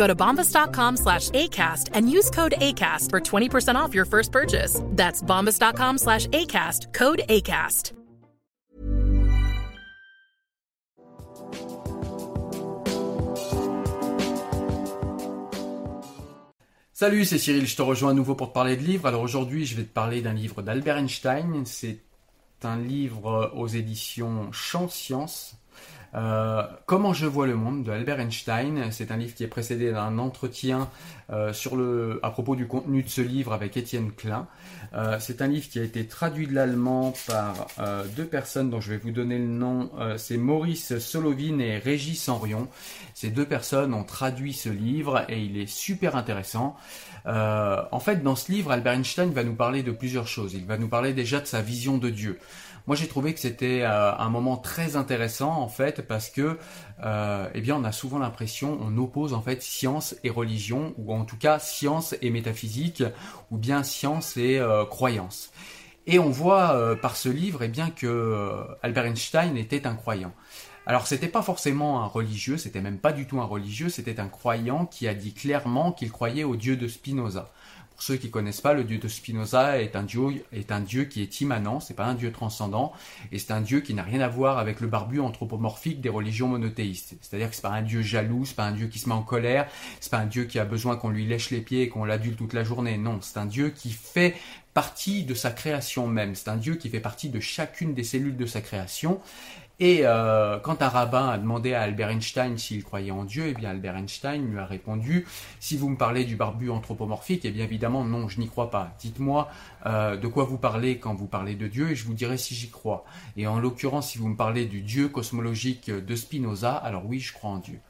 Go to bombas.com slash ACAST and use code ACAST for 20% off your first purchase. That's bombas.com slash ACAST, code ACAST. Salut, c'est Cyril, je te rejoins à nouveau pour te parler de livres. Alors aujourd'hui, je vais te parler d'un livre d'Albert Einstein. C'est un livre aux éditions Champ Science. Euh, Comment je vois le monde de Albert Einstein. C'est un livre qui est précédé d'un entretien euh, à propos du contenu de ce livre avec Étienne Klein. Euh, c'est un livre qui a été traduit de l'allemand par deux personnes dont je vais vous donner le nom. C'est Maurice Solovine et Régis Henrion. Ces deux personnes ont traduit ce livre et il est super intéressant. En fait, dans ce livre, Albert Einstein va nous parler de plusieurs choses. Il va nous parler déjà de sa vision de Dieu. Moi, j'ai trouvé que c'était euh, un moment très intéressant en fait parce que, euh, eh bien, on a souvent l'impression, on oppose en fait science et religion, ou en tout cas science et métaphysique, ou bien science et euh, croyance. Et on voit par ce livre, eh bien, que Albert Einstein était un croyant. Alors c'était pas forcément un religieux, c'était même pas du tout un religieux, c'était un croyant qui a dit clairement qu'il croyait au Dieu de Spinoza. Pour ceux qui connaissent pas, le dieu de Spinoza est un dieu, est un qui est immanent, c'est pas un dieu transcendant, et c'est un dieu qui n'a rien à voir avec le barbu anthropomorphique des religions monothéistes. C'est-à-dire que c'est pas un dieu jaloux, c'est pas un dieu qui se met en colère, c'est pas un dieu qui a besoin qu'on lui lèche les pieds et qu'on l'adule toute la journée. Non, c'est un dieu qui fait partie de sa création même. C'est un Dieu qui fait partie de chacune des cellules de sa création. Et euh, quand un rabbin a demandé à Albert Einstein s'il croyait en Dieu, eh bien Albert Einstein lui a répondu si vous me parlez du barbu anthropomorphique, eh bien évidemment non, je n'y crois pas. Dites-moi euh, de quoi vous parlez quand vous parlez de Dieu et je vous dirai si j'y crois. Et en l'occurrence, si vous me parlez du Dieu cosmologique de Spinoza, alors oui, je crois en Dieu.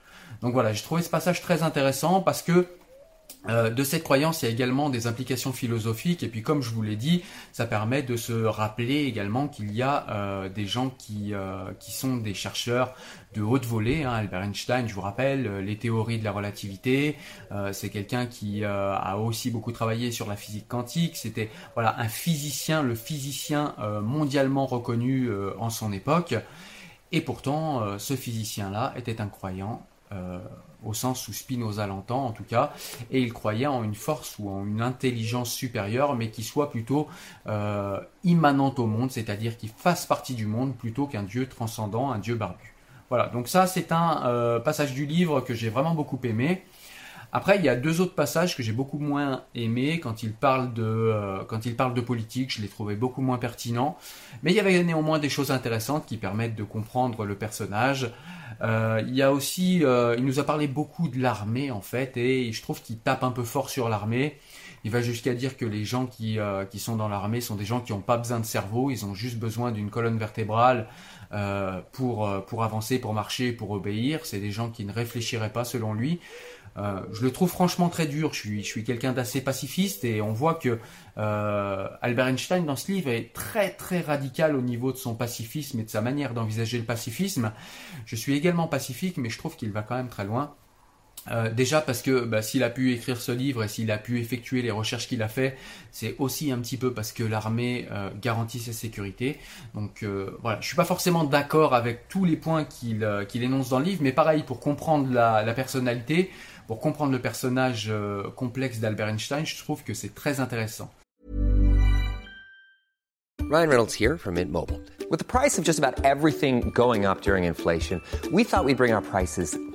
Donc voilà, j'ai trouvé ce passage très intéressant parce que euh, de cette croyance, il y a également des implications philosophiques, et puis comme je vous l'ai dit, ça permet de se rappeler également qu'il y a euh, des gens qui, euh, qui sont des chercheurs de haute volée. Hein. Albert Einstein, je vous rappelle, les théories de la relativité, c'est quelqu'un qui a aussi beaucoup travaillé sur la physique quantique. C'était voilà un physicien, le physicien mondialement reconnu en son époque. Et pourtant, ce physicien-là était un croyant au sens où Spinoza l'entend en tout cas, et il croyait en une force ou en une intelligence supérieure, mais qui soit plutôt euh, immanente au monde, c'est-à-dire qui fasse partie du monde plutôt qu'un dieu transcendant, un dieu barbu. Voilà, donc ça c'est un euh, passage du livre que j'ai vraiment beaucoup aimé. Après, il y a deux autres passages que j'ai beaucoup moins aimés quand il parle de euh, quand il parle de politique. Je les trouvais beaucoup moins pertinents, mais il y avait néanmoins des choses intéressantes qui permettent de comprendre le personnage. Euh, il y a aussi, euh, il nous a parlé beaucoup de l'armée en fait, et je trouve qu'il tape un peu fort sur l'armée. Il va jusqu'à dire que les gens qui, euh, qui sont dans l'armée sont des gens qui n'ont pas besoin de cerveau, ils ont juste besoin d'une colonne vertébrale euh, pour, pour avancer, pour marcher, pour obéir. C'est des gens qui ne réfléchiraient pas selon lui. Euh, je le trouve franchement très dur. Je suis, quelqu'un d'assez pacifiste et on voit que euh, Albert Einstein dans ce livre est très très radical au niveau de son pacifisme et de sa manière d'envisager le pacifisme. Je suis également pacifique, mais je trouve qu'il va quand même très loin. Euh, déjà parce que bah, s'il a pu écrire ce livre et s'il a pu effectuer les recherches qu'il a fait, c'est aussi un petit peu parce que l'armée euh, garantit sa sécurité. Donc euh, voilà, je suis pas forcément d'accord avec tous les points qu'il énonce dans le livre, mais pareil pour comprendre la, la personnalité, pour comprendre le personnage complexe d'Albert Einstein, je trouve que c'est très intéressant. Ryan Reynolds here from Mint Mobile. With the price of just about everything going up during inflation, we thought we'd bring our prices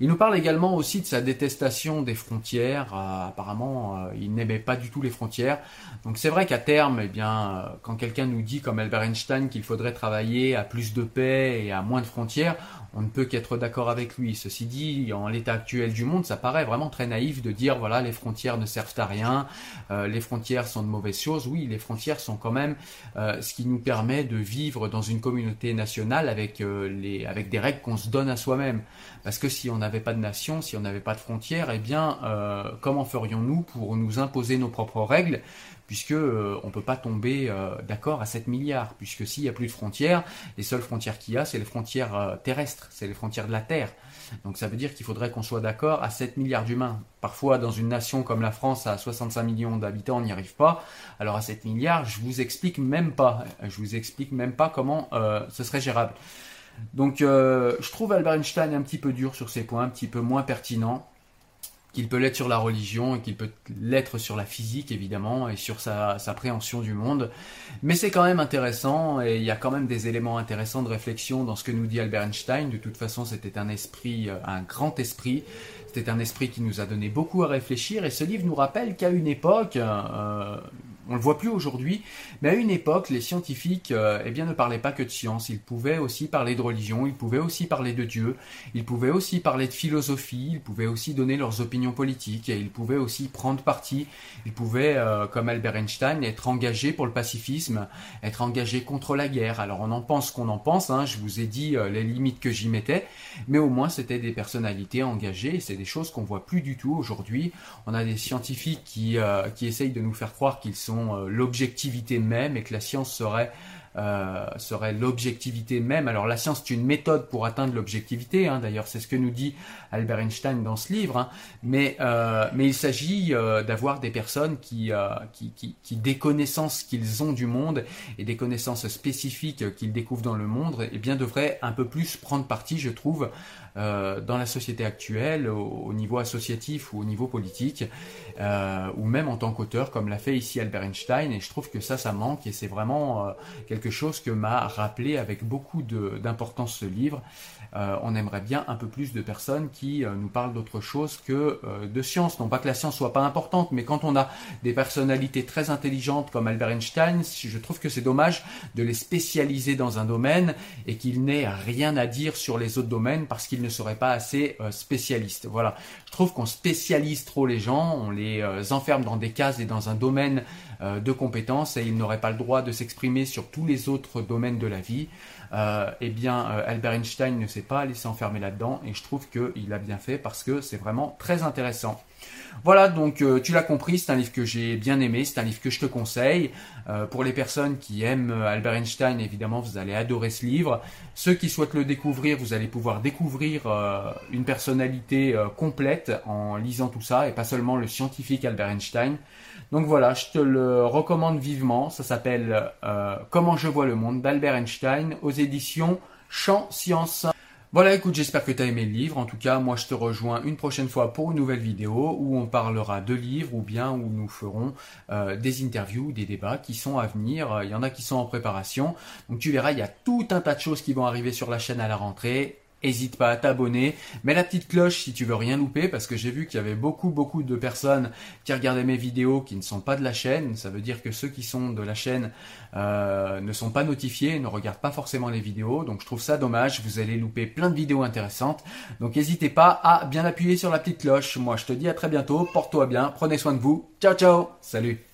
Il nous parle également aussi de sa détestation des frontières. Euh, apparemment, euh, il n'aimait pas du tout les frontières. Donc c'est vrai qu'à terme, eh bien, euh, quand quelqu'un nous dit, comme Albert Einstein, qu'il faudrait travailler à plus de paix et à moins de frontières, on ne peut qu'être d'accord avec lui. Ceci dit, en l'état actuel du monde, ça paraît vraiment très naïf de dire voilà les frontières ne servent à rien, les frontières sont de mauvaises choses. Oui, les frontières sont quand même ce qui nous permet de vivre dans une communauté nationale avec les avec des règles qu'on se donne à soi-même. Parce que si on n'avait pas de nation, si on n'avait pas de frontières, eh bien comment ferions-nous pour nous imposer nos propres règles puisque euh, on peut pas tomber euh, d'accord à 7 milliards, puisque s'il y a plus de frontières, les seules frontières qu'il y a, c'est les frontières euh, terrestres, c'est les frontières de la Terre. Donc ça veut dire qu'il faudrait qu'on soit d'accord à 7 milliards d'humains. Parfois, dans une nation comme la France, à 65 millions d'habitants, on n'y arrive pas. Alors à 7 milliards, je vous explique même pas, je vous explique même pas comment ce serait gérable. Donc je trouve Albert Einstein un petit peu dur sur ces points, un petit peu moins pertinent qu'il peut l'être sur la religion et qu'il peut l'être sur la physique évidemment et sur sa, sa préhension du monde. Mais c'est quand même intéressant et il y a quand même des éléments intéressants de réflexion dans ce que nous dit Albert Einstein. De toute façon, c'était un esprit, euh, un grand esprit. C'était un esprit qui nous a donné beaucoup à réfléchir et ce livre nous rappelle qu'à une époque, euh, on le voit plus aujourd'hui, mais à une époque, les scientifiques euh, eh bien, ne parlaient pas que de science, ils pouvaient aussi parler de religion, ils pouvaient aussi parler de Dieu, ils pouvaient aussi parler de philosophie, ils pouvaient aussi donner leurs opinions politiques, et ils pouvaient aussi prendre parti, ils pouvaient, euh, comme Albert Einstein, être engagés pour le pacifisme, être engagés contre la guerre. Alors on en pense qu'on en pense, hein, je vous ai dit euh, les limites que j'y mettais, mais au moins c'était des personnalités engagées, c'est des choses qu'on voit plus du tout aujourd'hui. On a des scientifiques qui, qui essayent de nous faire croire qu'ils sont euh, l'objectivité même et que la science serait euh, serait l'objectivité même. Alors la science est une méthode pour atteindre l'objectivité, hein. d'ailleurs c'est ce que nous dit Albert Einstein dans ce livre, hein. mais, euh, mais il s'agit d'avoir des personnes qui, qui, qui, qui, des connaissances qu'ils ont du monde et des connaissances spécifiques qu'ils découvrent dans le monde, et eh bien devraient un peu plus prendre parti, je trouve, euh, dans la société actuelle, au, niveau associatif ou au niveau politique, euh, ou même en tant qu'auteur, comme l'a fait ici Albert Einstein. Et je trouve que ça, ça manque, et c'est vraiment euh, quelque chose que m'a rappelé avec beaucoup d'importance ce livre. Euh, on aimerait bien un peu plus de personnes qui euh, nous parlent d'autre chose que euh, de science. Non pas que la science soit pas importante, mais quand on a des personnalités très intelligentes comme Albert Einstein, je trouve que c'est dommage de les spécialiser dans un domaine et qu'ils n'aient rien à dire sur les autres domaines parce qu'ils ne seraient pas assez spécialistes. Voilà. Je trouve qu'on spécialise trop les gens, on les enferme dans des cases et dans un domaine de compétences et ils n'auraient pas le droit de s'exprimer sur tous les autres domaines de la vie. Euh, eh bien, euh, Albert Einstein ne s'est pas laissé enfermer là-dedans et je trouve qu'il a bien fait parce que c'est vraiment très intéressant. Voilà, donc euh, tu l'as compris, c'est un livre que j'ai bien aimé, c'est un livre que je te conseille. pour les personnes qui aiment Albert Einstein, évidemment, vous allez adorer ce livre. Ceux qui souhaitent le découvrir, vous allez pouvoir découvrir une personnalité complète en lisant tout ça et pas seulement le scientifique Albert Einstein. Donc voilà, je te le recommande vivement. Ça s'appelle euh, Comment je vois le monde d'Albert Einstein aux éditions Champ Science. Voilà, écoute, j'espère que tu as aimé le livre. En tout cas, moi, je te rejoins une prochaine fois pour une nouvelle vidéo où on parlera de livres ou bien où nous ferons euh, des interviews, des débats qui sont à venir. Il y en a qui sont en préparation. Donc tu verras, il y a tout un tas de choses qui vont arriver sur la chaîne à la rentrée. N'hésite pas à t'abonner, mets la petite cloche si tu veux rien louper parce que j'ai vu qu'il y avait beaucoup beaucoup de personnes qui regardaient mes vidéos qui ne sont pas de la chaîne. Ça veut dire que ceux qui sont de la chaîne euh, ne sont pas notifiés, ne regardent pas forcément les vidéos. Donc je trouve ça dommage. Vous allez louper plein de vidéos intéressantes. Donc n'hésitez pas à bien appuyer sur la petite cloche. Moi je te dis à très bientôt. Porte-toi bien, prenez soin de vous. Ciao ciao. Salut.